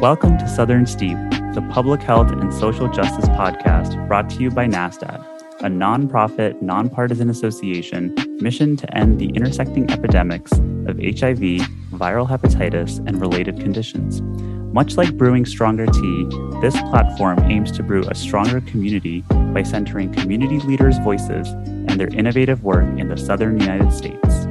Welcome to Southern Steep, the public health and social justice podcast brought to you by NASTAD, a nonprofit, nonpartisan association mission to end the intersecting epidemics of HIV, viral hepatitis, and related conditions. Much like brewing stronger tea, this platform aims to brew a stronger community by centering community leaders' voices and their innovative work in the southern United States.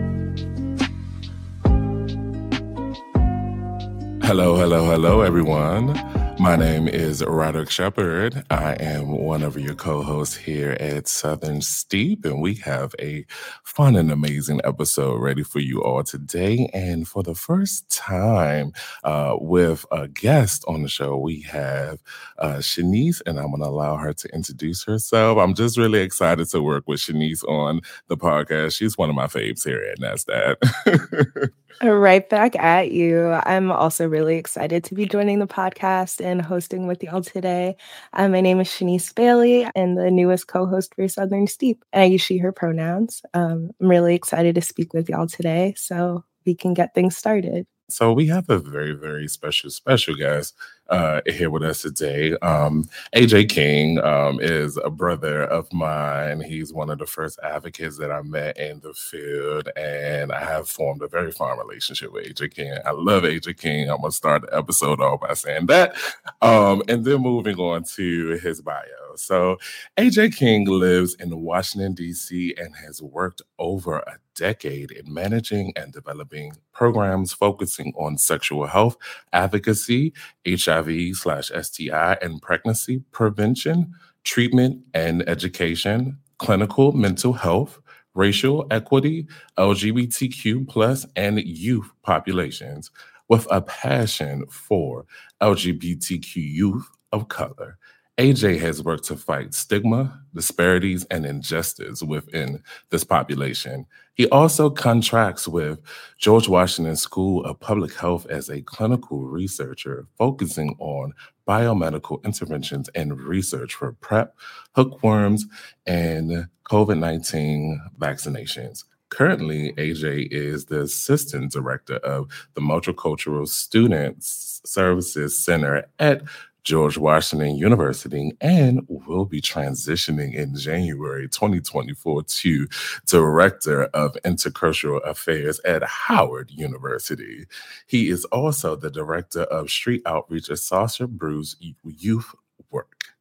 Hello, hello, hello, everyone. My name is Roderick Shepard. I am one of your co hosts here at Southern Steep, and we have a fun and amazing episode ready for you all today. And for the first time uh, with a guest on the show, we have uh, Shanice, and I'm going to allow her to introduce herself. I'm just really excited to work with Shanice on the podcast. She's one of my faves here at NASTAD. Right back at you. I'm also really excited to be joining the podcast and hosting with y'all today. Um, my name is Shanice Bailey and the newest co host for Southern Steep. And I use she, her pronouns. Um, I'm really excited to speak with y'all today so we can get things started. So we have a very, very special, special guest uh, here with us today. Um, AJ King um, is a brother of mine. He's one of the first advocates that I met in the field, and I have formed a very fond relationship with AJ King. I love AJ King. I'm gonna start the episode off by saying that, um, and then moving on to his bio. So, AJ King lives in Washington, D.C., and has worked over a decade in managing and developing programs focusing on sexual health, advocacy, HIV slash STI, and pregnancy prevention, treatment and education, clinical mental health, racial equity, LGBTQ plus, and youth populations with a passion for LGBTQ youth of color. AJ has worked to fight stigma, disparities, and injustice within this population. He also contracts with George Washington School of Public Health as a clinical researcher, focusing on biomedical interventions and research for PrEP, hookworms, and COVID 19 vaccinations. Currently, AJ is the assistant director of the Multicultural Students Services Center at George Washington University and will be transitioning in January 2024 to Director of Intercultural Affairs at Howard University. He is also the Director of Street Outreach at Sasha Bruce Youth Work.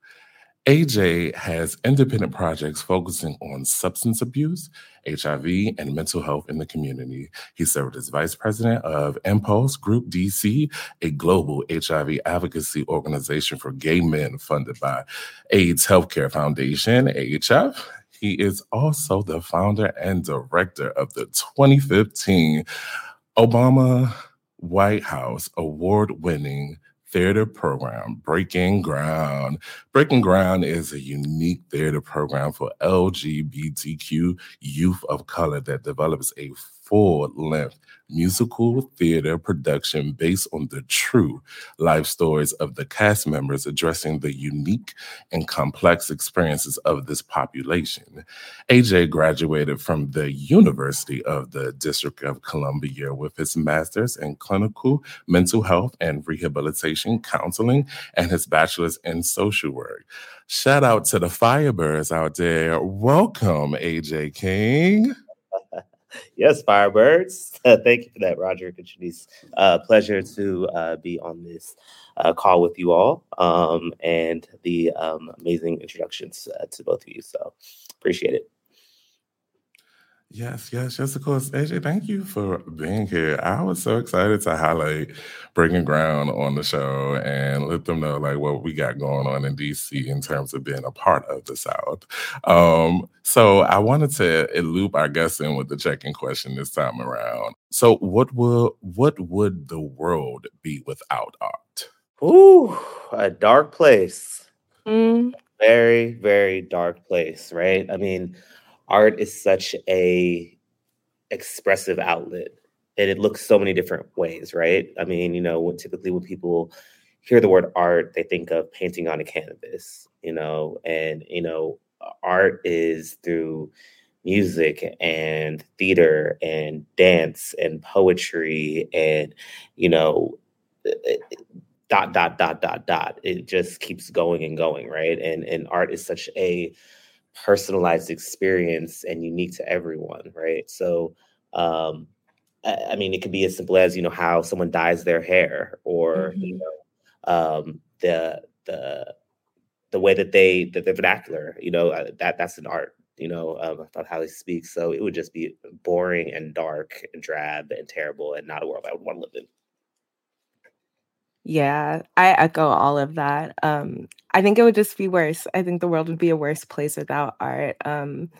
AJ has independent projects focusing on substance abuse, HIV, and mental health in the community. He served as vice president of Impulse Group DC, a global HIV advocacy organization for gay men funded by AIDS Healthcare Foundation, AHF. He is also the founder and director of the 2015 Obama White House award winning theater program, Breaking Ground. Breaking Ground is a unique theater program for LGBTQ youth of color that develops a full length musical theater production based on the true life stories of the cast members addressing the unique and complex experiences of this population. AJ graduated from the University of the District of Columbia with his master's in clinical mental health and rehabilitation counseling and his bachelor's in social work. Shout out to the Firebirds out there. Welcome, AJ King yes, Firebirds. Thank you for that, Roger Katrice. Uh, pleasure to uh, be on this uh, call with you all um, and the um, amazing introductions uh, to both of you. So appreciate it. Yes, yes, yes, of course. AJ, thank you for being here. I was so excited to highlight Breaking Ground on the show and let them know like what we got going on in DC in terms of being a part of the South. Um, so I wanted to loop our guests in with the check-in question this time around. So what will what would the world be without art? Ooh, a dark place. Mm. Very, very dark place, right? I mean, art is such a expressive outlet and it looks so many different ways right i mean you know typically when people hear the word art they think of painting on a canvas you know and you know art is through music and theater and dance and poetry and you know dot dot dot dot dot. It just keeps going and going, right? And and art is such a personalized experience and unique to everyone, right? So um I mean, it could be as simple as you know how someone dyes their hair, or mm-hmm. you know, um, the the the way that they that the vernacular. You know, uh, that that's an art. You know, um, about how they speak. So it would just be boring and dark and drab and terrible, and not a world I would want to live in. Yeah, I echo all of that. Um, I think it would just be worse. I think the world would be a worse place without art. Um,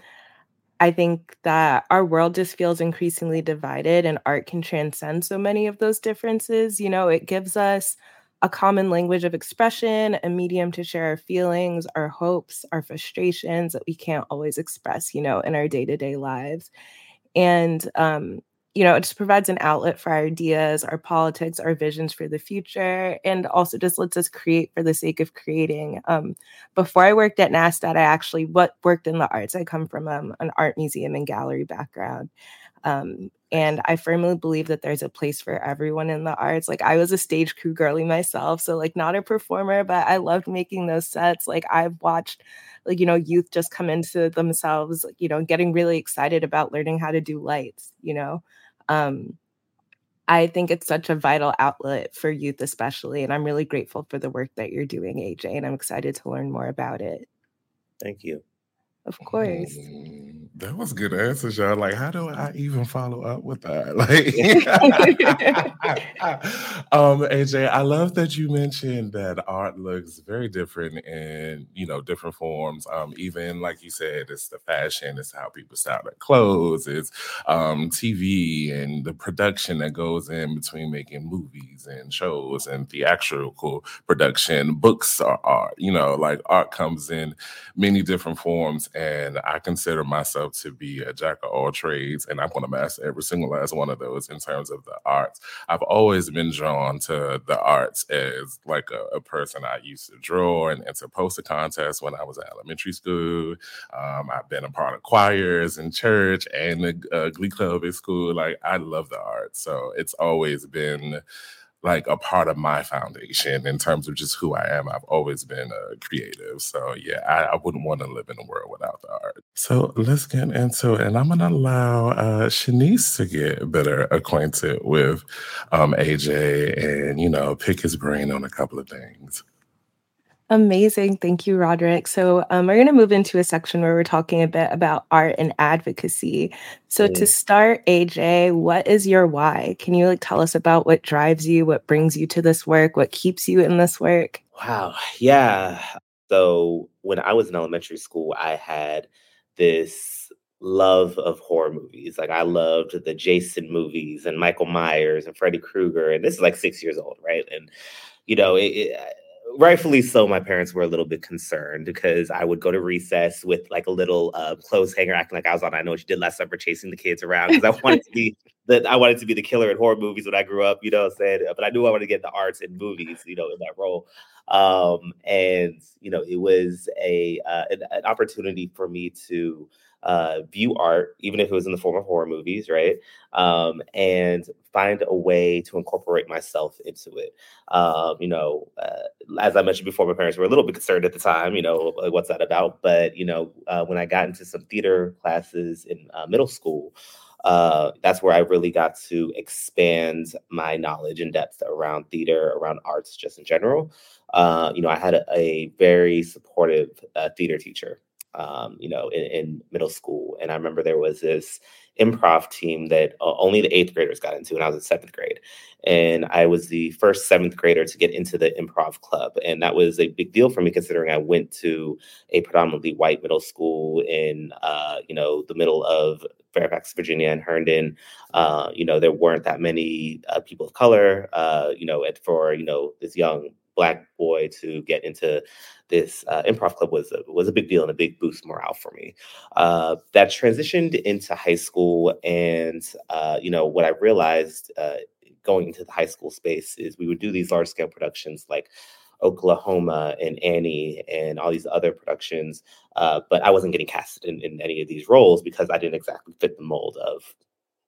I think that our world just feels increasingly divided, and art can transcend so many of those differences. You know, it gives us a common language of expression, a medium to share our feelings, our hopes, our frustrations that we can't always express, you know, in our day to day lives. And um, you know, it just provides an outlet for our ideas, our politics, our visions for the future, and also just lets us create for the sake of creating. Um, before I worked at NASTAD, I actually what worked in the arts. I come from um, an art museum and gallery background. Um, and I firmly believe that there's a place for everyone in the arts. Like I was a stage crew girly myself, so like not a performer, but I loved making those sets. Like I've watched like you know youth just come into themselves, you know, getting really excited about learning how to do lights, you know. Um, I think it's such a vital outlet for youth, especially. And I'm really grateful for the work that you're doing, AJ, and I'm excited to learn more about it. Thank you. Of course. Mm, that was good answers, y'all. Like, how do I even follow up with that? Like, um, AJ, I love that you mentioned that art looks very different in you know different forms. Um, even like you said, it's the fashion, it's how people style their clothes, it's um, TV and the production that goes in between making movies and shows and theatrical production. Books are art. You know, like art comes in many different forms and I consider myself to be a jack of all trades, and I want to master every single last one of those in terms of the arts. I've always been drawn to the arts as like a, a person. I used to draw and enter poster contests when I was in elementary school. Um, I've been a part of choirs in church and the uh, glee club at school. Like I love the arts, so it's always been like a part of my foundation in terms of just who I am. I've always been a creative. So yeah, I, I wouldn't want to live in a world without the art. So let's get into it. And I'm gonna allow uh Shanice to get better acquainted with um AJ and you know pick his brain on a couple of things. Amazing. Thank you, Roderick. So, um, we're going to move into a section where we're talking a bit about art and advocacy. So, to start, AJ, what is your why? Can you like tell us about what drives you, what brings you to this work, what keeps you in this work? Wow. Yeah. So, when I was in elementary school, I had this love of horror movies. Like, I loved the Jason movies and Michael Myers and Freddy Krueger. And this is like six years old, right? And, you know, it, it rightfully so, my parents were a little bit concerned because I would go to recess with like a little uh, clothes hanger, acting like I was on. I know what you did last summer, chasing the kids around because I wanted to be the I wanted to be the killer in horror movies when I grew up. You know, what I'm saying, but I knew I wanted to get the arts and movies. You know, in that role, um, and you know, it was a uh, an, an opportunity for me to uh, view art, even if it was in the form of horror movies, right? Um, and find a way to incorporate myself into it. Um, you know, uh, as I mentioned before, my parents were a little bit concerned at the time, you know, like, what's that about? But, you know, uh, when I got into some theater classes in uh, middle school, uh, that's where I really got to expand my knowledge and depth around theater, around arts, just in general. Uh, you know, I had a, a very supportive uh, theater teacher um, you know, in, in, middle school. And I remember there was this improv team that uh, only the eighth graders got into when I was in seventh grade. And I was the first seventh grader to get into the improv club. And that was a big deal for me considering I went to a predominantly white middle school in, uh, you know, the middle of Fairfax, Virginia, and Herndon. Uh, you know, there weren't that many uh, people of color, uh, you know, at, for, you know, this young black boy to get into this uh, improv club was a, was a big deal and a big boost morale for me. Uh, that transitioned into high school, and uh, you know what I realized uh, going into the high school space is we would do these large scale productions like. Oklahoma and Annie and all these other productions, uh, but I wasn't getting casted in, in any of these roles because I didn't exactly fit the mold of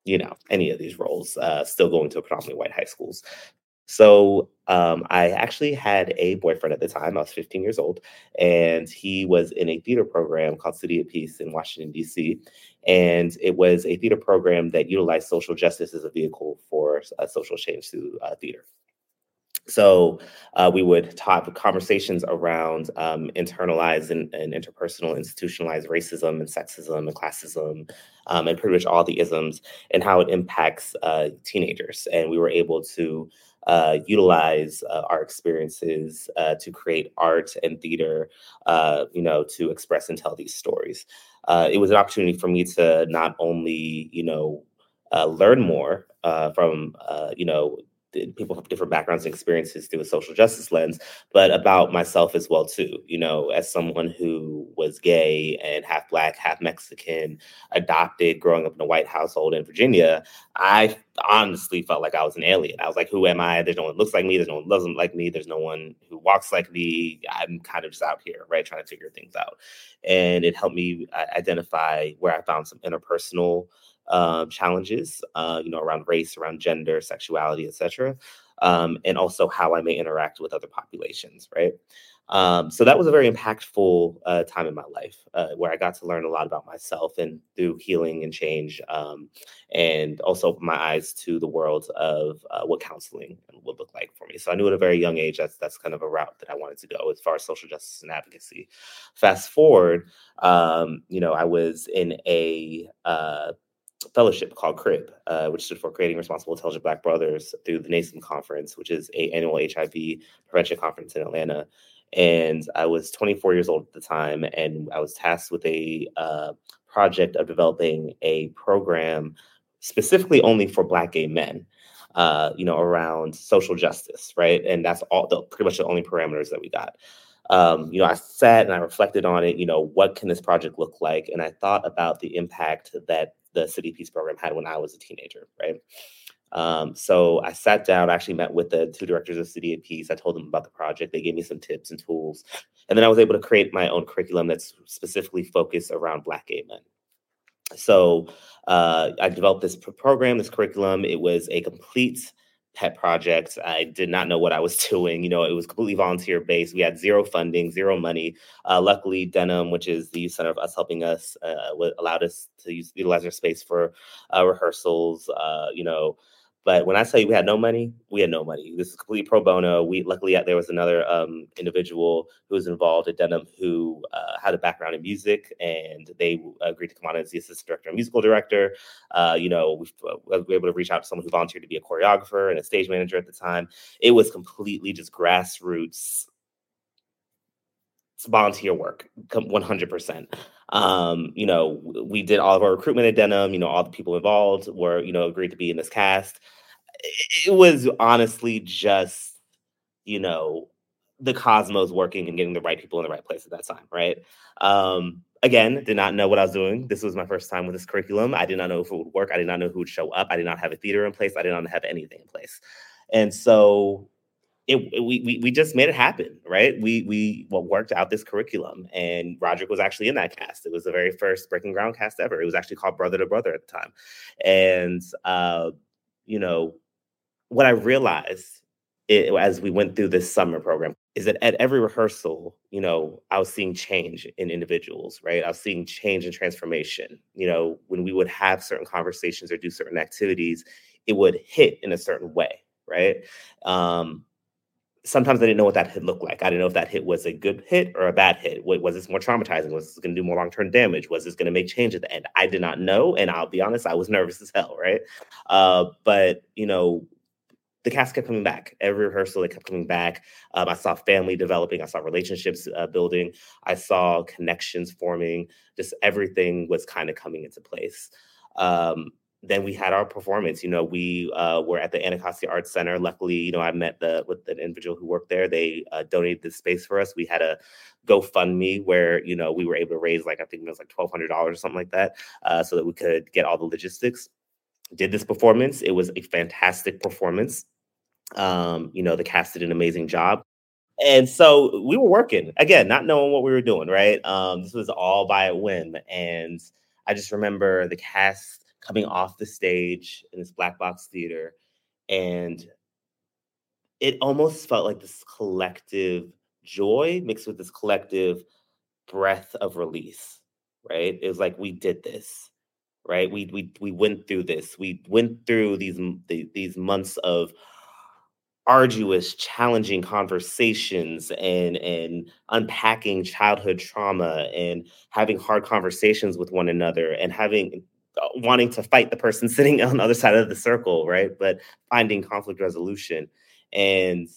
you know any of these roles uh, still going to predominantly white high schools So um, I actually had a boyfriend at the time. I was 15 years old, and he was in a theater program called City of Peace in Washington, D.C. And it was a theater program that utilized social justice as a vehicle for social change through uh, theater. So uh, we would talk conversations around um, internalized and, and, interpersonal, institutionalized racism and sexism and classism, um, and pretty much all the isms and how it impacts uh, teenagers. And we were able to uh, utilize uh, our experiences uh, to create art and theater, uh, you know, to express and tell these stories. it was an opportunity for me to not only, you know, learn more from, you know, people from different backgrounds and experiences through a social justice lens, but about myself as well too. You know, as someone who was gay and half black, half Mexican, adopted, growing up in a white household in Virginia, I honestly felt like I was an alien. I was like, who am I? There's no one looks like me. There's no one doesn't like me. There's no one who walks like me. I'm kind of just out here, right, trying to figure things out. And it helped me uh, identify where I found some interpersonal uh, challenges, uh, you know, around race, around gender, sexuality, etc., um, and also how I may interact with other populations, right? Um, so that was a very impactful uh, time in my life uh, where I got to learn a lot about myself and through healing and change, um, and also open my eyes to the world of uh, what counseling would look like for me. So I knew at a very young age that's that's kind of a route that I wanted to go as far as social justice and advocacy. Fast forward, um, you know, I was in a uh, fellowship called CRIB, uh, which stood for Creating Responsible Intelligent Black Brothers through the NASEM conference, which is a annual HIV prevention conference in Atlanta. And I was 24 years old at the time, and I was tasked with a uh, project of developing a program specifically only for Black gay men. Uh, you know, around social justice, right? And that's all the pretty much the only parameters that we got. Um, you know, I sat and I reflected on it. You know, what can this project look like? And I thought about the impact that the City Peace program had when I was a teenager, right? Um, so I sat down, I actually met with the two directors of City of Peace. I told them about the project. They gave me some tips and tools. And then I was able to create my own curriculum that's specifically focused around Black gay men. So uh, I developed this program, this curriculum. It was a complete pet project. I did not know what I was doing. You know, it was completely volunteer based. We had zero funding, zero money. Uh, luckily, Denham, which is the center of us helping us, uh, allowed us to use, utilize their space for uh, rehearsals. Uh, you know, but when I tell you we had no money, we had no money. This is completely pro bono. We luckily there was another um, individual who was involved at Denham who uh, had a background in music, and they agreed to come on as the assistant director and musical director. Uh, you know, we, uh, we were able to reach out to someone who volunteered to be a choreographer and a stage manager at the time. It was completely just grassroots volunteer work 100% um you know we did all of our recruitment at Denim. you know all the people involved were you know agreed to be in this cast it was honestly just, you know, the cosmos working and getting the right people in the right place at that time, right? Um, again, did not know what I was doing. This was my first time with this curriculum. I did not know if it would work. I did not know who would show up. I did not have a theater in place. I did not have anything in place. And so it, we, we we just made it happen, right? We we well, worked out this curriculum, and Roderick was actually in that cast. It was the very first Breaking Ground cast ever. It was actually called Brother to Brother at the time, and uh, you know, what I realized it, as we went through this summer program is that at every rehearsal, you know, I was seeing change in individuals, right? I was seeing change and transformation. You know, when we would have certain conversations or do certain activities, it would hit in a certain way, right? Um, sometimes I didn't know what that hit looked like. I didn't know if that hit was a good hit or a bad hit. Was this more traumatizing? Was this going to do more long term damage? Was this going to make change at the end? I did not know, and I'll be honest, I was nervous as hell, right? Uh, but you know, the cast kept coming back. Every rehearsal, they kept coming back. Um, I saw family developing. I saw relationships uh, building. I saw connections forming. Just everything was kind of coming into place. Um, then we had our performance. You know, we uh, were at the Anacostia Arts Center. Luckily, you know, I met the with the individual who worked there. They uh, donated the space for us. We had a GoFundMe where you know we were able to raise like I think it was like twelve hundred dollars or something like that, uh, so that we could get all the logistics. Did this performance. It was a fantastic performance. Um, you know, the cast did an amazing job. And so we were working again, not knowing what we were doing, right? Um, this was all by a whim. And I just remember the cast coming off the stage in this black box theater and it almost felt like this collective joy mixed with this collective breath of release, right? It was like we did this, right? We we we went through this. We went through these these months of arduous, challenging conversations and and unpacking childhood trauma and having hard conversations with one another and having Uh, wanting to fight the person sitting on the other side of the circle, right? But finding conflict resolution. And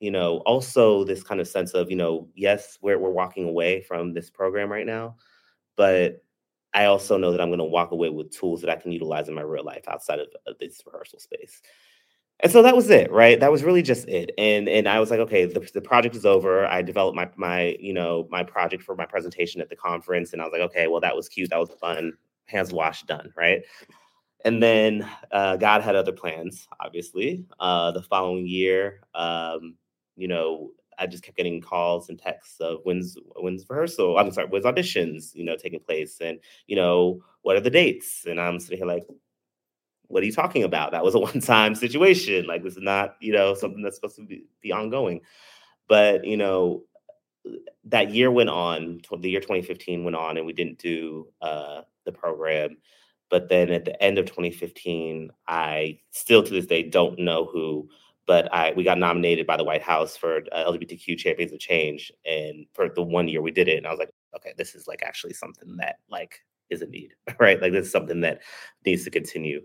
you know also this kind of sense of you know yes we're we're walking away from this program right now, but I also know that I'm going to walk away with tools that I can utilize in my real life outside of, of this rehearsal space. And so that was it right? That was really just it. And and i was like okay the, the project is over. I developed my my you know my project for my presentation at the conference. And i was like okay well that was cute. That was fun hands washed done right and then uh, god had other plans obviously uh, the following year um, you know i just kept getting calls and texts of when's when's rehearsal i'm sorry when's auditions you know taking place and you know what are the dates and i'm sitting here like what are you talking about? That was a one time situation. Like, this is not, you know, something that's supposed to be, be ongoing. But, you know, that year went on, the year 2015 went on, and we didn't do uh, the program. But then at the end of 2015, I still to this day don't know who, but I we got nominated by the White House for uh, LGBTQ Champions of Change, and for the one year we did it, and I was like, okay, this is like actually something that like is a need, right? Like this is something that needs to continue.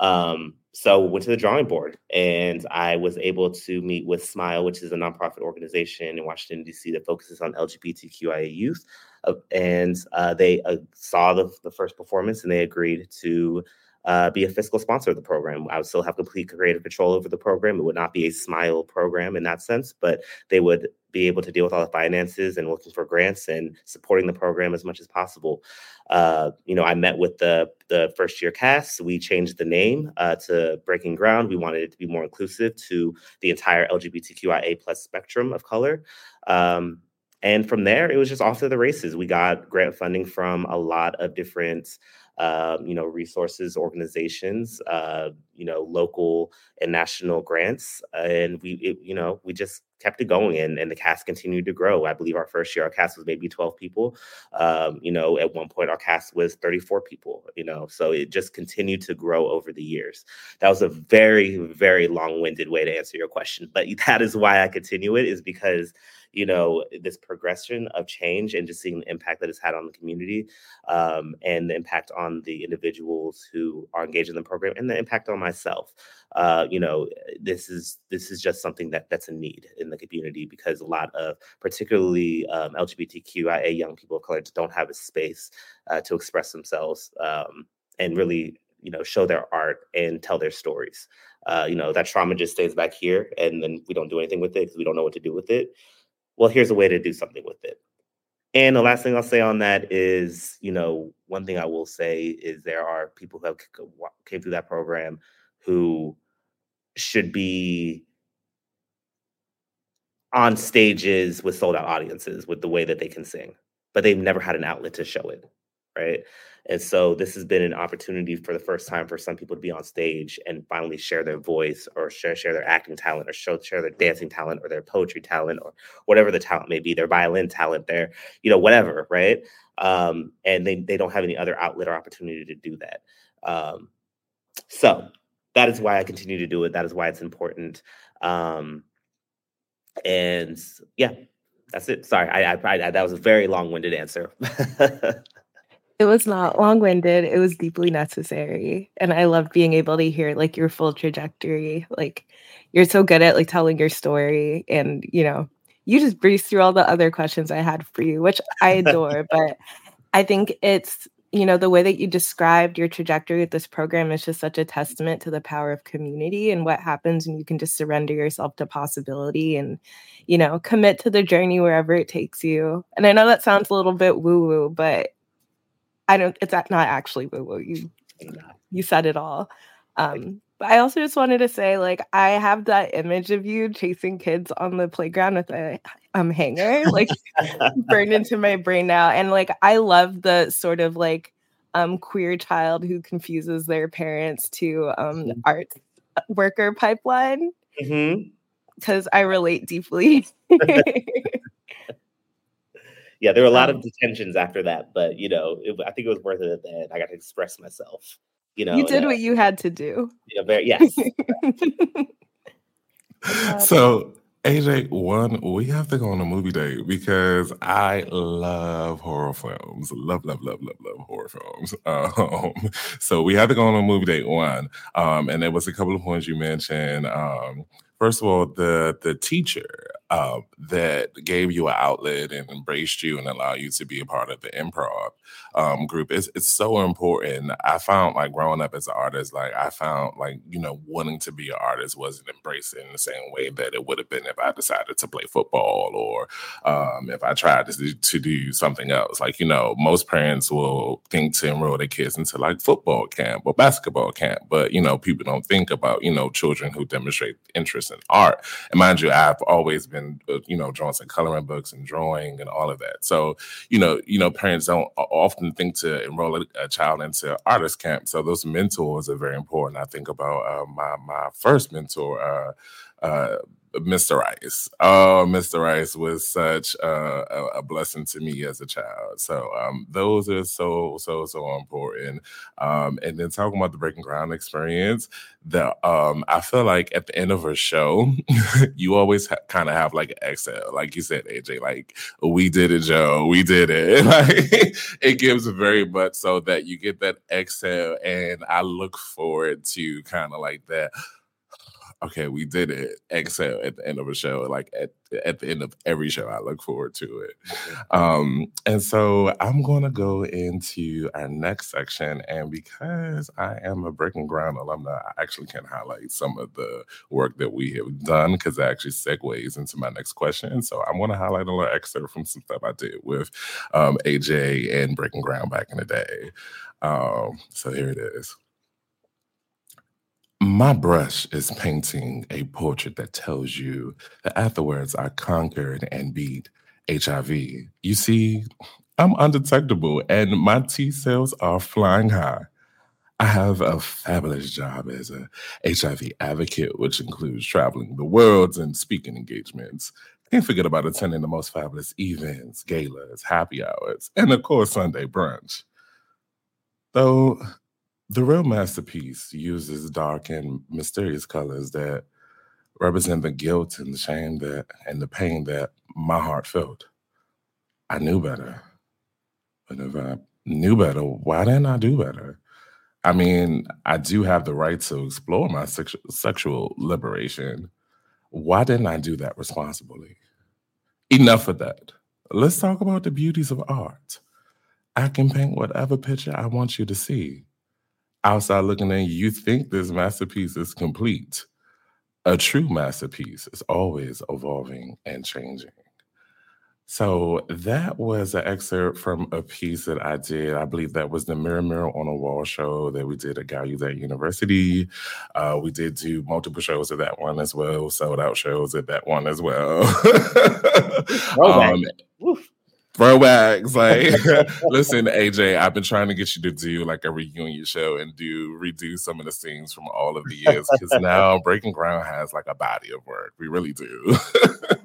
Um, so went to the drawing board and I was able to meet with SMYAL, which is a nonprofit organization in Washington, D.C. that focuses on LGBTQIA youth. Uh, and uh, they uh, saw the, the first performance and they agreed to uh, be a fiscal sponsor of the program. I would still have complete creative control over the program. It would not be a SMYAL program in that sense, but they would be able to deal with all the finances and looking for grants and supporting the program as much as possible. Uh, you know, I met with the the first year cast. We changed the name uh, to Breaking Ground. We wanted it to be more inclusive to the entire LGBTQIA plus spectrum of color. Um, and from there, it was just off to the races. We got grant funding from a lot of different um, you know, resources, organizations, uh, you know, local and national grants, and we, it, you know, we just kept it going, and, and the cast continued to grow. I believe our first year, our cast was maybe twelve people. Um, you know, at one point, our cast was thirty-four people. You know, so it just continued to grow over the years. That was a very, very long-winded way to answer your question, but that is why I continue it is because you know this progression of change and just seeing the impact that it's had on the community um, and the impact on the individuals who are engaged in the program and the impact on myself. Uh, you know this is this is just something that that's a need in the community because a lot of particularly um, lgbtqia young people of color don't have a space uh, to express themselves um, and really you know show their art and tell their stories. Uh, you know that trauma just stays back here and then we don't do anything with it because we don't know what to do with it well, here's a way to do something with it. And the last thing I'll say on that is, you know, one thing I will say is there are people who have came through that program who should be on stages with sold out audiences with the way that they can sing, but they've never had an outlet to show it, right? And so this has been an opportunity for the first time for some people to be on stage and finally share their voice or share, share their acting talent or show, share their dancing talent or their poetry talent or whatever the talent may be, their violin talent, their, you know, whatever, right? Um, and they, they don't have any other outlet or opportunity to do that. Um, so that is why I continue to do it. That is why it's important. Um, and yeah, that's it. Sorry, I, I, I that was a very long-winded answer. It was not long-winded, it was deeply necessary, and I love being able to hear, like, your full trajectory, like, you're so good at, like, telling your story and, you know, you just breezed through all the other questions I had for you, which I adore, but I think it's you know, the way that you described your trajectory with this program is just such a testament to the power of community and what happens when you can just surrender yourself to possibility and, you know, commit to the journey wherever it takes you. And I know that sounds a little bit woo woo, but I don't. It's not actually woo woo. You you said it all. Um, but I also just wanted to say, like, I have that image of you chasing kids on the playground with a um hanger, like burned into my brain now. And like, I love the sort of like um queer child who confuses their parents to um art worker pipeline. Mm-hmm. because I relate deeply. yeah, there were a lot um, of detentions after that, but you know, it, I think it was worth it at the end. I got to express myself. You know, you did what you had to do. Yeah, very yes. so AJ, one, we have to go on a movie date because I love horror films. Love, love, love, love, love horror films. Um, so we had to go on a movie date one. Um, and there was a couple of points you mentioned. Um, first of all, the the teacher uh, that gave you an outlet and embraced you and allowed you to be a part of the improv um, group is it's so important. I found like growing up as an artist, like I found like you know wanting to be an artist wasn't embraced in the same way that it would have been if I decided to play football or um, if I tried to to do something else. Like you know, most parents will think to enroll their kids into like football camp or basketball camp, but you know people don't think about you know children who demonstrate interest in art. And mind you, I've always been uh, you know drawing some coloring books and drawing and all of that. So you know you know parents don't often think to enroll a, a, child into artist camp. So those mentors are very important. I think about uh, my my first mentor, uh, uh, Mr. Rice. Oh, Mr. Rice was such a, a, blessing to me as a child. So um, those are so so so important. Um, and then talking about the breaking ground experience, the um, I feel like at the end of a show, you always ha- kind of have like an exhale, like you said, AJ. Like we did it, Joe. We did it. like it gives very much so that you get that exhale, and I look forward to kind of like that okay, we did it. Exhale at the end of a show. Like at at the end of every show, I look forward to it. Um, and so I'm gonna go into our next section, and because I am a Breaking Ground alumna, I actually can highlight some of the work that we have done because it actually segues into my next question. So I'm gonna highlight a little excerpt from some stuff I did with um, AJ and Breaking Ground back in the day. Um, so here it is. My brush is painting a portrait that tells you that afterwards I conquered and beat HIV. You see, I'm undetectable and my T cells are flying high. I have a fabulous job as a HIV advocate, which includes traveling the world and speaking engagements. Can't forget about attending the most fabulous events, galas, happy hours, and of course, Sunday brunch. Though the real masterpiece uses dark and mysterious colors that represent the guilt and the shame that and the pain that my heart felt. I knew better. But if I knew better, why didn't I do better? I mean, I do have the right to explore my sexu- sexual liberation. Why didn't I do that responsibly? Enough of that. Let's talk about the beauties of art. I can paint whatever picture I want you to see outside looking in, you think this masterpiece is complete. A true masterpiece is always evolving and changing. So that was an excerpt from a piece that I did. I believe that was the Mirror Mirror on a Wall show that we did at Gallaudet University. Uh, we did do multiple shows at that one as well, sold out shows at that one as well. um, throwbacks. Like, listen, AJ, I've been trying to get you to do like a reunion show and do redo some of the scenes from all of the years because now Breaking Ground has like a body of work. We really do.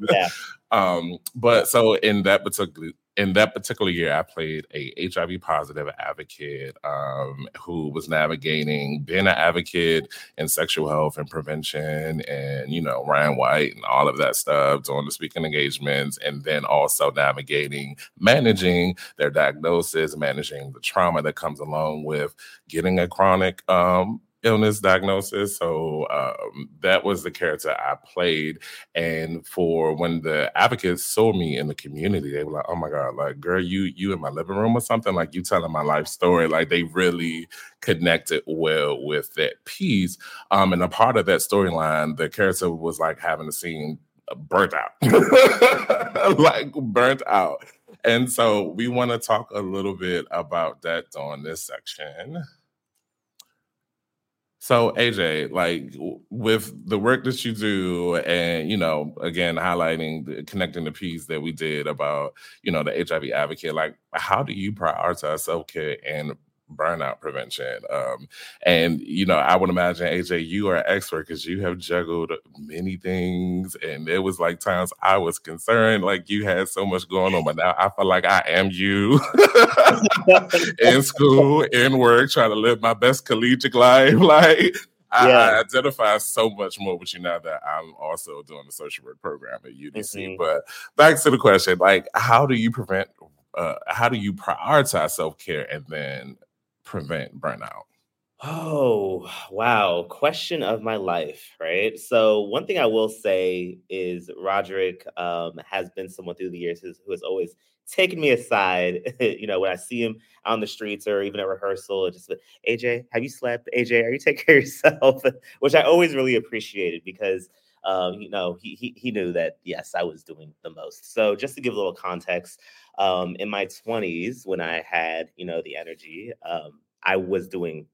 yeah. Um, but so in that particular in that particular year, I played a HIV positive advocate um, who was navigating being an advocate in sexual health and prevention, and you know Ryan White and all of that stuff, doing the speaking engagements, and then also navigating managing their diagnosis, managing the trauma that comes along with getting a chronic um, illness diagnosis. So um, that was the character I played. And for when the advocates saw me in the community, they were like, "Oh my god, like girl, you you in my living room or something? Like you telling my life story? Like they really connected well with that piece." Um, and a part of that storyline, the character was like having a scene burnt out, like burnt out. And so we want to talk a little bit about that on this section. So AJ, like with the work that you do, and you know, again highlighting, connecting the piece that we did about you know the HIV advocate, like how do you prioritize self care and burnout prevention. Um, and you know, I would imagine AJ, you are an expert because you have juggled many things, and it was like times I was concerned, like you had so much going on, but now I feel like I am you in school, in work, trying to live my best collegiate life. Like I, yeah. I, identify so much more with you now that I'm also doing the social work program at UDC. Mm-hmm. But back to the question, like, how do you prevent? Uh, how do you prioritize self care and then prevent burnout? Oh, wow. Question of my life, right? So, one thing I will say is Roderick um, has been someone through the years who, has always taken me aside, you know, when I see him on the streets or even at rehearsal, just AJ, have you slept? AJ, are you taking care of yourself? Which I always really appreciated because um, you know, he, he he knew that yes, I was doing the most. So just to give a little context, um, in my 20s, when I had, you know, the energy, um, I was doing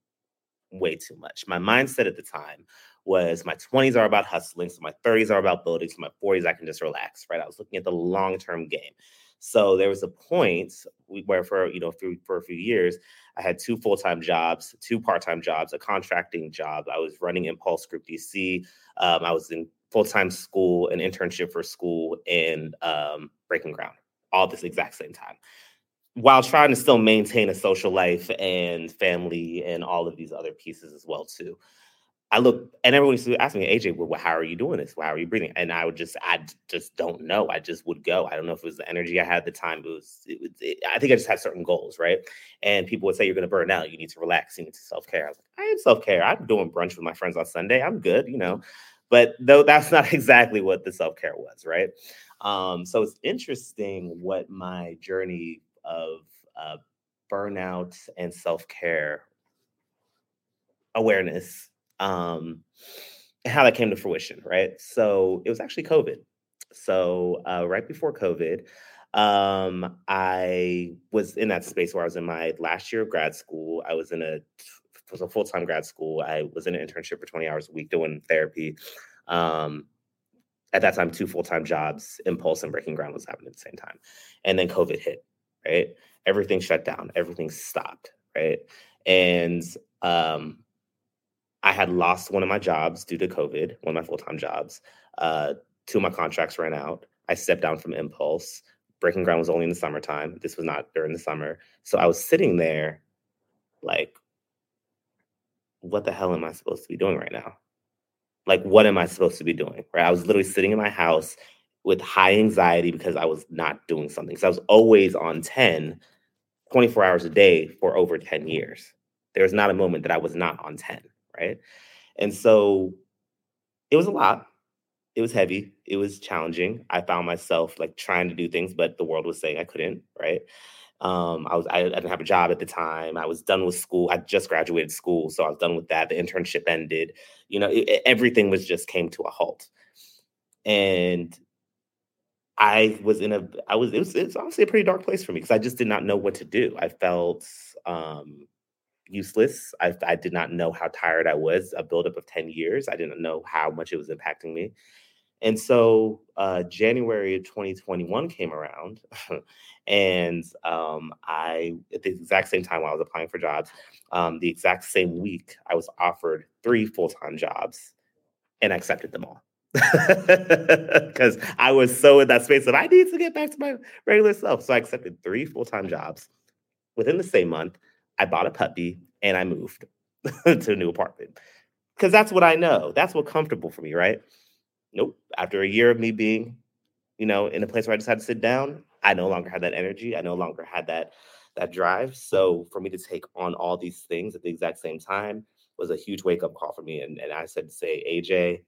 way too much. My mindset at the time was my 20s are about hustling, so my 30s are about building, so my 40s I can just relax, right? I was looking at the long-term game. So there was a point where, for you know, for, for a few years, I had two full time jobs, two part time jobs, a contracting job. I was running Impulse Group DC. Um, I was in full time school, an internship for school, and um, Breaking Ground, all this exact same time, while trying to still maintain a social life and family and all of these other pieces as well too. I look and everyone used to ask me, AJ, well, how are you doing this? How are you breathing? And I would just, I just don't know. I just would go. I don't know if it was the energy I had at the time. It was, it it, I think I just had certain goals, right? And people would say, you're going to burn out. You need to relax. You need to self care. I was like, I had self care. I'm doing brunch with my friends on Sunday. I'm good, you know. But though that's not exactly what the self care was, right? Um, so it's interesting what my journey of uh, burnout and self care awareness um, and how that came to fruition, right? So it was actually COVID. So uh, right before COVID, um, I was in that space where I was in my last year of grad school. I was in a was a full time grad school. I was in an internship for 20 hours a week doing therapy. Um, at that time, two full time jobs, Impulse and Breaking Ground was happening at the same time. And then COVID hit, right? Everything shut down, everything stopped, right? And um, I had lost one of my jobs due to COVID, one of my full time jobs. Uh, two of my contracts ran out. I stepped down from Impulse. Breaking Ground was only in the summertime. This was not during the summer. So I was sitting there like, what the hell am I supposed to be doing right now? Like, what am I supposed to be doing? Right. I was literally sitting in my house with high anxiety because I was not doing something. So I was always on 10, 24 hours a day for over 10 years. There was not a moment that I was not on 10 right? And so it was a lot. It was heavy. It was challenging. I found myself like trying to do things, but the world was saying I couldn't, right? Um, I was I, didn't have a job at the time. I was done with school. I just graduated school, so I was done with that. The internship ended. You know, it, everything was just came to a halt. And I was in a I was it was it's honestly a pretty dark place for me because I just did not know what to do. I felt um useless. I, I did not know how tired I was. A buildup of 10 years. I didn't know how much it was impacting me. And so uh, January 2021 came around, and um, I, at the exact same time I was applying for jobs, um, the exact same week, I was offered three full time jobs and I accepted them all. Because I was so in that space that I need to get back to my regular self. So I accepted three full time jobs within the same month. I bought a puppy and I moved to a new apartment because that's what I know. That's what comfortable for me, right? Nope. After a year of me being, you know, in a place where I just had to sit down, I no longer had that energy. I no longer had that that drive. So for me to take on all these things at the exact same time was a huge wake up call for me. And, and I said say, AJ,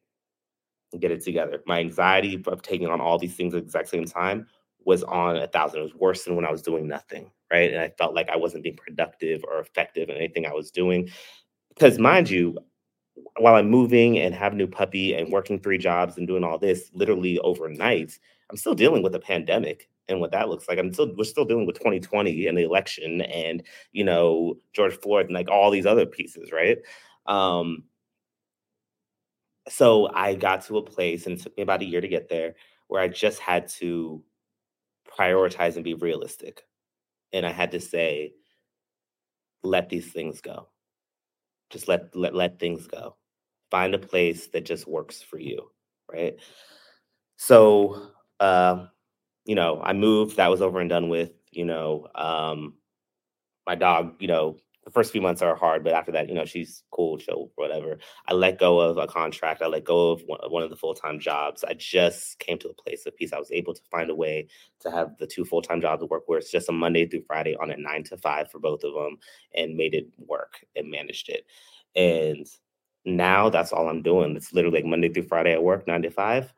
get it together. My anxiety of taking on all these things at the exact same time was on a thousand. It was worse than when I was doing nothing right? And I felt like I wasn't being productive or effective in anything I was doing. Because, mind you, while I'm moving and have a new puppy and working three jobs and doing all this literally overnight, I'm still dealing with a pandemic and what that looks like. I'm still we're still dealing with 2020 and the election and you know George Floyd and like all these other pieces, right? Um, so I got to a place and it took me about a year to get there where I just had to prioritize and be realistic and I had to say, let these things go. Just let let let things go. Find a place that just works for you, right? So, uh, you know, I moved. That was over and done with. You know, um, my dog, you know, the first few months are hard, but after that, you know, she's cool, chill, whatever. I let go of a contract. I let go of one of the full time jobs. I just came to a place of peace. I was able to find a way to have the two full time jobs work where it's just a Monday through Friday on a nine to five for both of them and made it work and managed it. And now that's all I'm doing. It's literally like Monday through Friday at work, nine to five,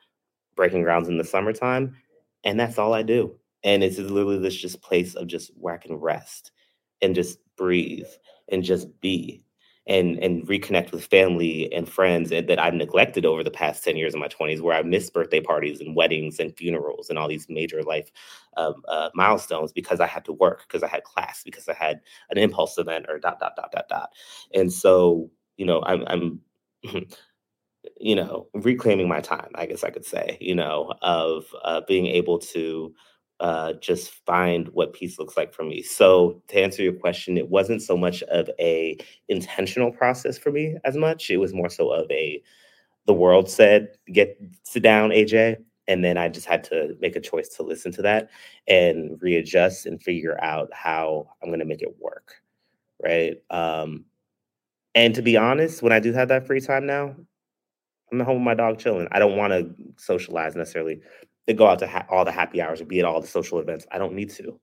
breaking grounds in the summertime. And that's all I do. And it's literally this just place of just where I can rest and just breathe and just be and and reconnect with family and friends that I've neglected over the past 10 years of my 20s where I missed birthday parties and weddings and funerals and all these major life um, uh, milestones because I had to work because I had class because I had an impulse event or dot dot dot dot dot. And so you know I'm, I'm you know reclaiming my time I guess I could say you know of uh, being able to uh, just find what peace looks like for me. So to answer your question, it wasn't so much of a intentional process for me as much. It was more so of a the world said get sit down, AJ, and then I just had to make a choice to listen to that and readjust and figure out how I'm going to make it work, right? Um, and to be honest, when I do have that free time now, I'm at home with my dog chilling. I don't want to socialize necessarily to go out to ha- all the happy hours or be at all the social events. I don't need to.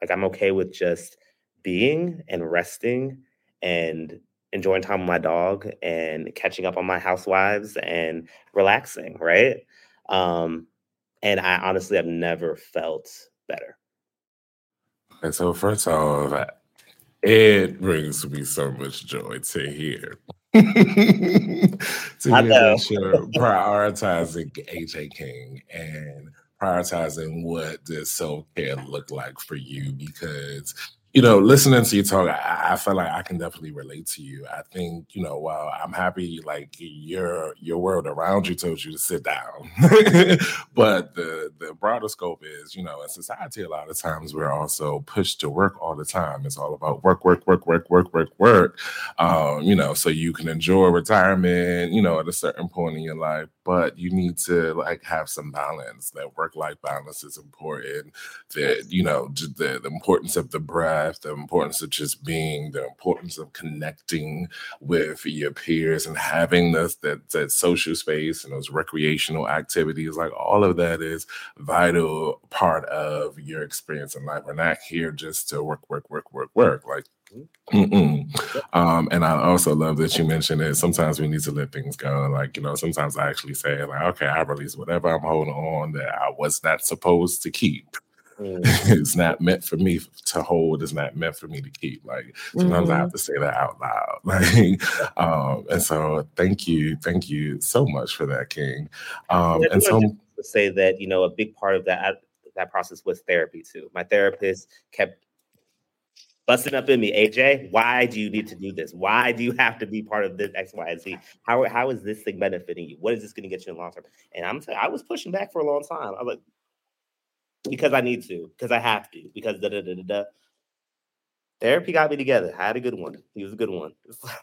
Like I'm okay with just being and resting and enjoying time with my dog and catching up on my housewives and relaxing, right? Um, and I honestly have never felt better. And so first off, it brings me so much joy to hear. to hear that you're prioritizing AJ King and prioritizing what does self care look like for you because you know, listening to you talk, I, I feel like I can definitely relate to you. I think, you know, while I'm happy like your your world around you told you to sit down. but the the broader scope is, you know, in society a lot of times we're also pushed to work all the time. It's all about work, work, work, work, work, work, work. Um, you know, so you can enjoy retirement, you know, at a certain point in your life, but you need to like have some balance. That work-life balance is important. That, you know, the, the importance of the breath the importance of just being, the importance of connecting with your peers and having this that that social space and those recreational activities. Like all of that is vital part of your experience in life. We're not here just to work, work, work, work, work. Like um, and I also love that you mentioned that sometimes we need to let things go. Like, you know, sometimes I actually say, like, okay, I release whatever I'm holding on that I was not supposed to keep. Mm. it's not meant for me to hold. It's not meant for me to keep. Like sometimes mm-hmm. I have to say that out loud. Like, um, and so thank you, thank you so much for that, King. Um, and so to say that you know a big part of that that process was therapy too. My therapist kept busting up in me, AJ. Why do you need to do this? Why do you have to be part of this X, Y, and Z? How how is this thing benefiting you? What is this going to get you in the long term? And I'm I was pushing back for a long time. I was like, because I need to, because I have to, because da da da da da. Therapy got me together. I had a good one. He was a good one.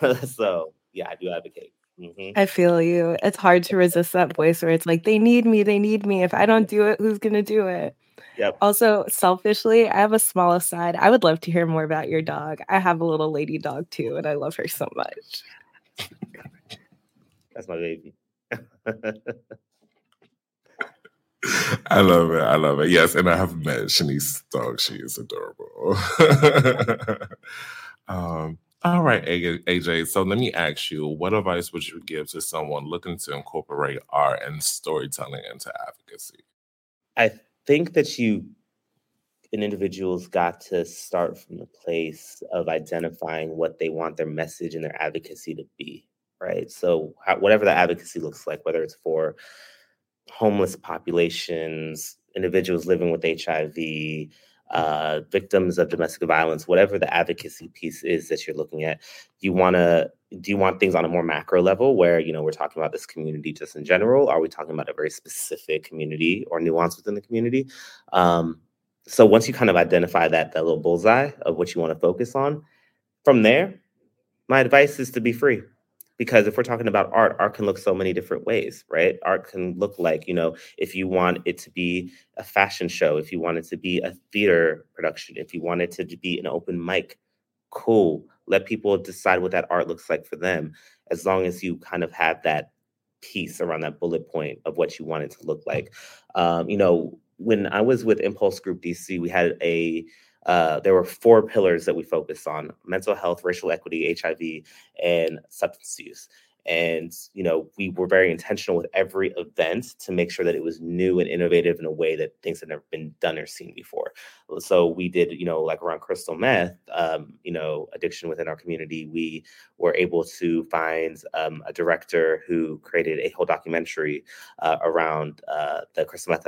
so yeah, I do advocate. Mm-hmm. I feel you. It's hard to resist that voice where it's like, they need me, they need me. If I don't do it, who's gonna do it? Yep. Also, selfishly, I have a small aside. I would love to hear more about your dog. I have a little lady dog too, and I love her so much. That's my baby. I love it. I love it. Yes, and I have met Shanice's dog. She is adorable. um, all right, AJ. So let me ask you, what advice would you give to someone looking to incorporate art and storytelling into advocacy? I think that you, an individual's got to start from the place of identifying what they want their message and their advocacy to be, right? So, whatever the advocacy looks like, whether it's for homeless populations, individuals living with HIV, uh, victims of domestic violence, whatever the advocacy piece is that you're looking at, you want to do you want things on a more macro level where you know we're talking about this community just in general? Are we talking about a very specific community or nuance within the community? Um, so once you kind of identify that that little bullseye of what you want to focus on, from there, my advice is to be free because if we're talking about art art can look so many different ways right? Art can look like you know if you want it to be a fashion show if you want it to be a theater production if you want it to be an open mic cool. Let people decide what that art looks like for them. As long as you kind of have that piece around that bullet point of what you want it to look like. Um, you know when i was with impulse group dc we had a uh, there were four pillars that we focused on mental health, racial equity, HIV, and substance use. And, you know, we were very intentional with every event to make sure that it was new and innovative in a way that things had never been done or seen before. So we did, you know, like around crystal meth, um, you know, addiction within our community, we were able to find um, a director who created a whole documentary uh, around uh, the crystal meth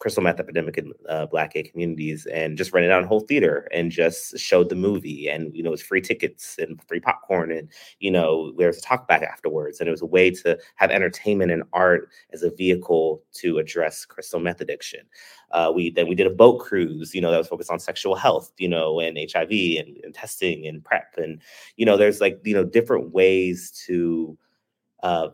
crystal meth epidemic in uh, black gay communities and just rented out a whole theater and just showed the movie and you know it was free tickets and free popcorn and you know there was a talk back afterwards. And it was a way to have entertainment and art as a vehicle to address crystal meth addiction. Uh, we then we did a boat cruise you know that was focused on sexual health you know and hiv and, and testing and prep and you know there's like you know different ways to uh,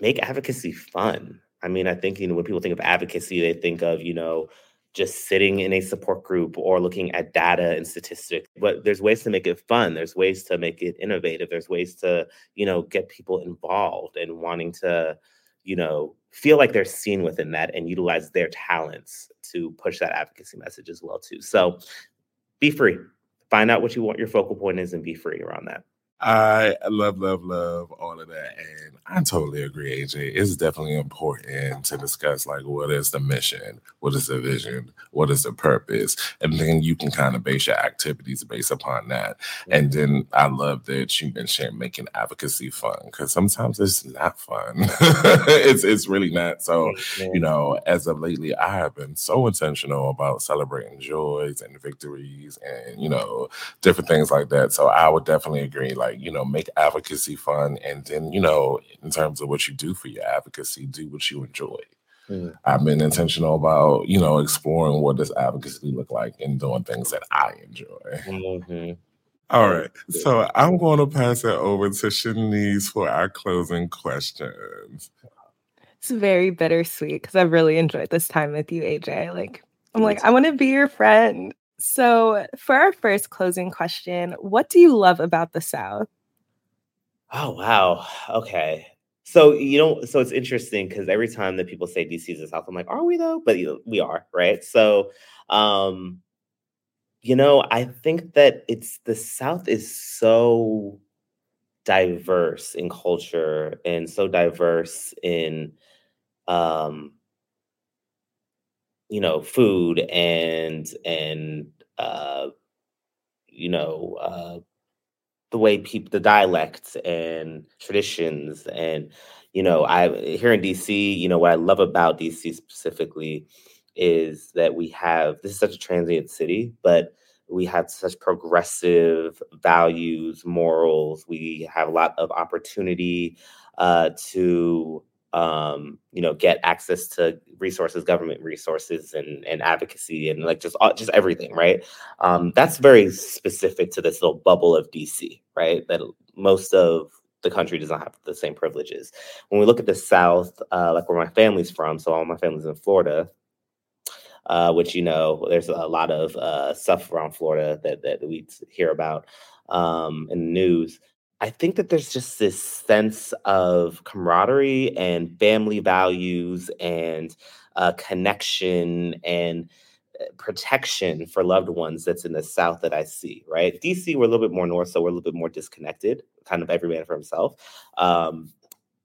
make advocacy fun I mean, I think, you know, when people think of advocacy, they think of, you know, just sitting in a support group or looking at data and statistics. But there's ways to make it fun. There's ways to make it innovative. There's ways to, you know, get people involved and wanting to, you know, feel like they're seen within that and utilize their talents to push that advocacy message as well, too. So be free. Find out what you want your focal point is and be free around that. I love, love, love all of that. And I totally agree, AJ. It's definitely important to discuss like what is the mission, what is the vision, what is the purpose, and then you can kind of base your activities based upon that. And mm-hmm. then I love that you mentioned making advocacy fun because sometimes it's not fun. it's it's really not. So you know, as of lately, I have been so intentional about celebrating joys and victories and you know different things like that. So I would definitely agree. Like you know, make advocacy fun, and then you know in terms of what you do for your advocacy, do what you enjoy. Mm. I've been intentional about, you know, exploring what does advocacy look like and doing things that I enjoy. Mm-hmm. All right. So I'm going to pass it over to Shanice for our closing questions. It's very bittersweet because I've really enjoyed this time with you, AJ. Like, I'm like, I want to be your friend. So, for our first closing question, what do you love about the South? Oh wow. Okay. So you know, so it's interesting because every time that people say DC is the South, I'm like, are we though? But you know, we are, right? So, um, you know, I think that it's the South is so diverse in culture and so diverse in, um, you know, food and and uh, you know, uh, the way people the dialects and traditions and you know i here in dc you know what i love about dc specifically is that we have this is such a transient city but we have such progressive values morals. We have a lot of opportunity uh, to um, you know, get access to resources, government resources, and and advocacy, and like just all, just everything, right? Um, that's very specific to this little bubble of DC, right? That most of the country does not have the same privileges. When we look at the South, uh, like where my family's from, so all my family's in Florida, uh, which you know, there's a lot of uh, stuff around Florida that that we hear about um, in the news. I think that there's just this sense of camaraderie and family values and uh, connection and uh, protection for loved ones that's in the South that I see, right? DC, we're a little bit more north, so we're a little bit more disconnected, kind of every man for himself. Um,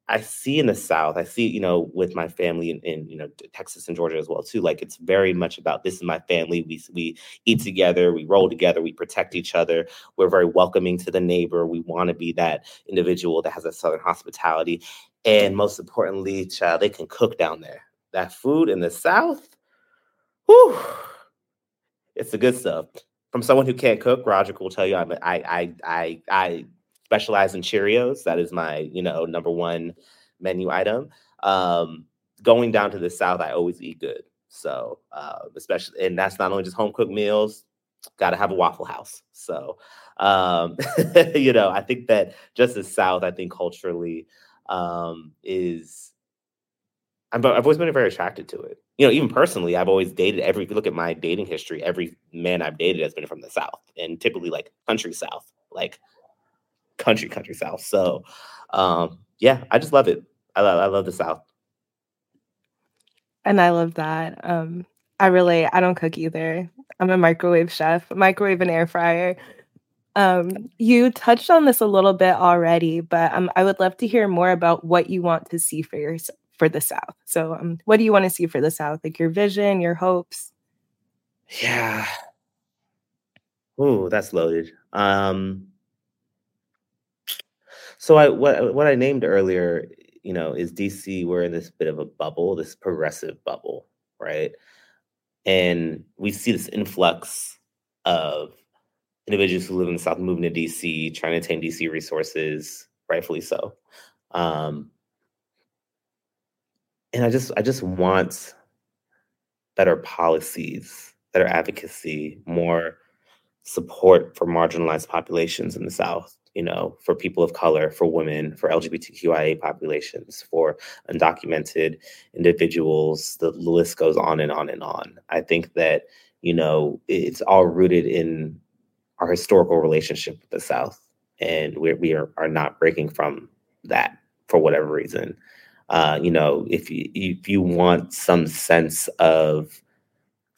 I see in the South, I see, you know, with my family in, in, you know Texas and Georgia as well too. Like it's very much about this is my family. We we eat together, we roll together, we protect each other. We're very welcoming to the neighbor. We want to be that individual that has a Southern hospitality, and most importantly, child, they can cook down there. That food in the South, whew, it's the good stuff. From someone who can't cook, Roger will tell you I'm I I I I specialize in Cheerios. That is my, you know, number one menu item. Um, going down to the South, I always eat good. So, uh, especially, and that's not only just home cooked meals, got to have a Waffle House. So, Um, you know, I think that just the South, I think culturally, um, is I've, I've always been very attracted to it. You know, even personally, I've always dated every. If you look at my dating history, every man I've dated has been from the South, and typically like country South, like country country South. So, um, yeah, I just love it. I love I love the South. And I love that. Um, I really I don't cook either. I'm a microwave chef, microwave and air fryer. Um, you touched on this a little bit already, but um, I would love to hear more about what you want to see for your for the South. So, um, what do you want to see for the South? Like your vision, your hopes? Yeah. Oh, that's loaded. Um, so I what what I named earlier, you know, is DC. We're in this bit of a bubble, this progressive bubble, right? And we see this influx of individuals who live in the South moving to DC, trying to attain DC resources, rightfully so. Um, and I just I just want better policies, better advocacy, more support for marginalized populations in the South, you know, for people of color, for women, for LGBTQIA populations, for undocumented individuals. The list goes on and on and on. I think that, you know, it's all rooted in our historical relationship with the South. And we're, we are, are not breaking from that for whatever reason. Uh, you know, if you, if you want some sense of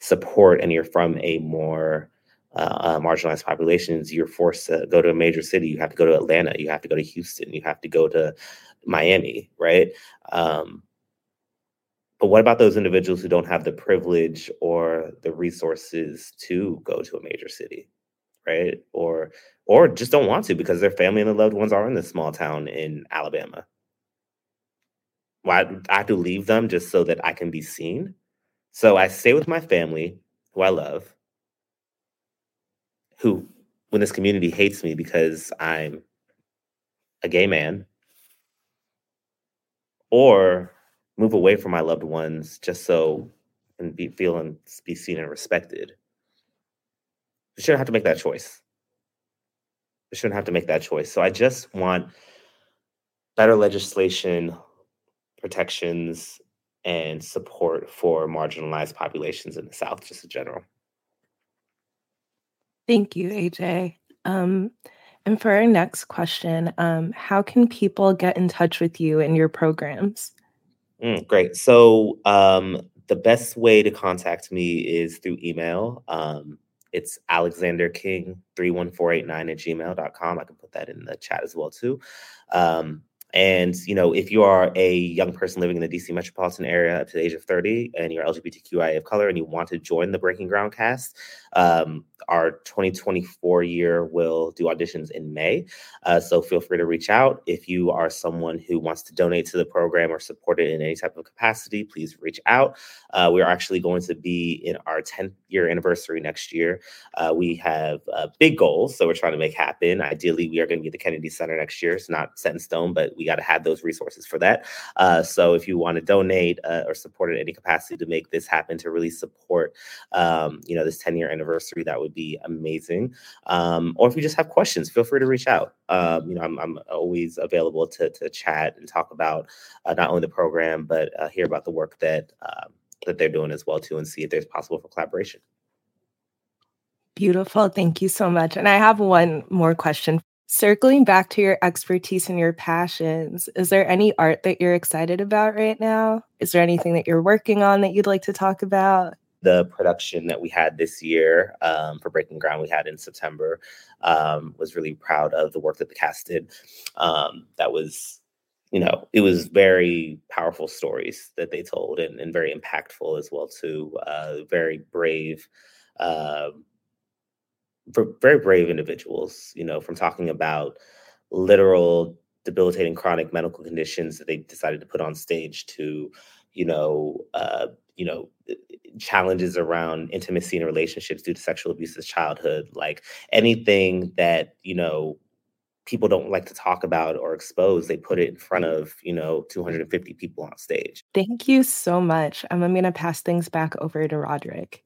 support and you're from a more uh, uh, marginalized populations, you're forced to go to a major city. You have to go to Atlanta. You have to go to Houston. You have to go to Miami, right? Um, but what about those individuals who don't have the privilege or the resources to go to a major city, right? Or or just don't want to because their family and their loved ones are in this small town in Alabama. Why I have to leave them just so that I can be seen? So I stay with my family, who I love, who, when this community hates me because I'm a gay man, or move away from my loved ones just so and be feel and be seen and respected. Shouldn't have to make that choice. Shouldn't have to make that choice. So I just want better legislation, protections, and support for marginalized populations in the South, just in general. Thank you, AJ. Um, and for our next question, um, how can people get in touch with you and your programs? Mm, great. So um, the best way to contact me is through email. Um, it's alexanderking31489 at gmail.com. I can put that in the chat as well too. Um, and you know, if you are a young person living in the DC metropolitan area up to the age of 30 and you're LGBTQIA of color and you want to join the Breaking Ground cast, um, our 2024 year will do auditions in May. Uh, so feel free to reach out. If you are someone who wants to donate to the program or support it in any type of capacity, please reach out. Uh, we are actually going to be in our 10th year anniversary next year. Uh, we have big goals, so we're trying to make happen. Ideally, we are going to be at the Kennedy Center next year. It's not set in stone, but we got to have those resources for that. Uh, so if you want to donate uh, or support in any capacity to make this happen, to really support, um, you know, this 10 year anniversary, that would be amazing. Um, or if you just have questions, feel free to reach out. Um, you know, I'm, I'm, always available to, to chat and talk about uh, not only the program, but uh, hear about the work that um, that they're doing as well too, and see if there's possible for collaboration. Beautiful. Thank you so much. And I have one more question. Circling back to your expertise and your passions, is there any art that you're excited about right now? Is there anything that you're working on that you'd like to talk about? The production that we had this year um, for Breaking Ground, we had in September, um, was really proud of the work that the cast did. Um, that was, you know, it was very powerful stories that they told and, and very impactful as well too. Uh, very brave, uh, very brave individuals. You know, from talking about literal debilitating chronic medical conditions that they decided to put on stage to, you know, uh, you know challenges around intimacy and relationships due to sexual abuse as childhood like anything that you know people don't like to talk about or expose they put it in front of you know 250 people on stage thank you so much um, i'm going to pass things back over to roderick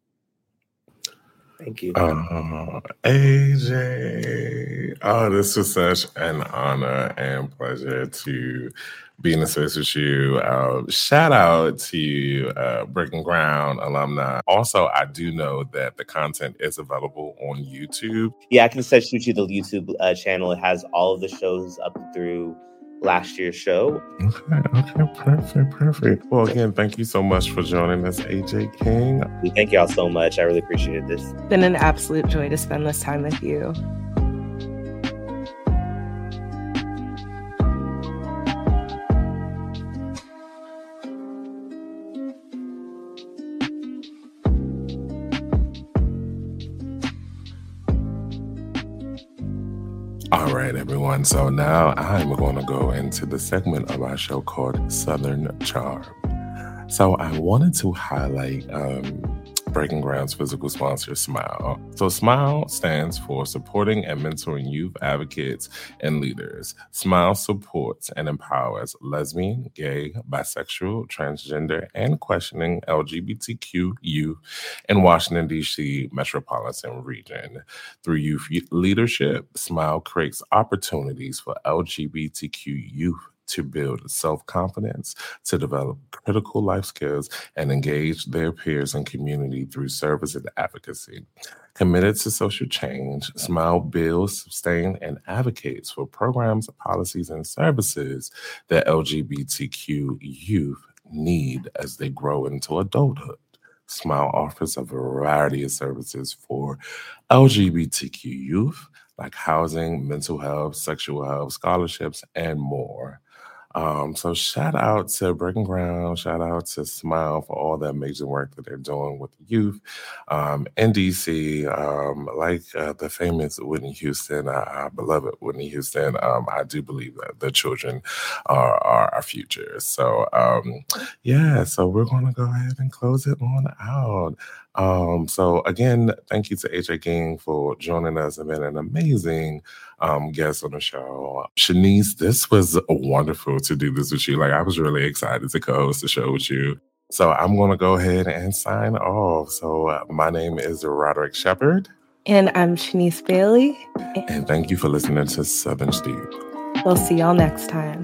Thank you. Uh, AJ. Oh, this was such an honor and pleasure to be in the space with you. Uh, shout out to uh, Breaking Ground alumni. Also, I do know that the content is available on YouTube. Yeah, I can send shoot you to the YouTube uh, channel. It has all of the shows up through last year's show. Okay, okay, perfect, perfect. Well, again, thank you so much for joining us, AJ King. We thank y'all so much. I really appreciate this. It's been an absolute joy to spend this time with you. Everyone. So now I'm going to go into the segment of our show called Southern Charm. So I wanted to highlight um, Breaking Ground's physical sponsor, SMYAL. So, SMYAL stands for Supporting and Mentoring Youth Advocates and Leaders. SMYAL supports and empowers lesbian, gay, bisexual, transgender, and questioning LGBTQ youth in Washington, D.C. metropolitan region. Through youth leadership, SMYAL creates opportunities for LGBTQ youth to build self confidence, to develop critical life skills, and engage their peers and community through service and advocacy. Committed to social change, SMYAL builds, sustains, and advocates for programs, policies, and services that LGBTQ youth need as they grow into adulthood. SMYAL offers a variety of services for LGBTQ youth, like housing, mental health, sexual health, scholarships, and more. Um, so shout out to Breaking Ground, shout out to SMYAL for all the amazing work that they're doing with youth um, in DC. Um, like uh, the famous Whitney Houston, uh, our beloved Whitney Houston, um, I do believe that the children are, are our future. So um, yeah, so we're to go ahead and close it on out. Um, so again, thank you to AJ King for joining us and been an amazing um, guest on the show. Shanice, this was wonderful to do this with you. Like I was really excited to co-host the show with you. So I'm going to go ahead and sign off. So uh, my name is Roderick Shepard. And I'm Shanice Bailey. And thank you for listening to Southern Steep. We'll see y'all next time.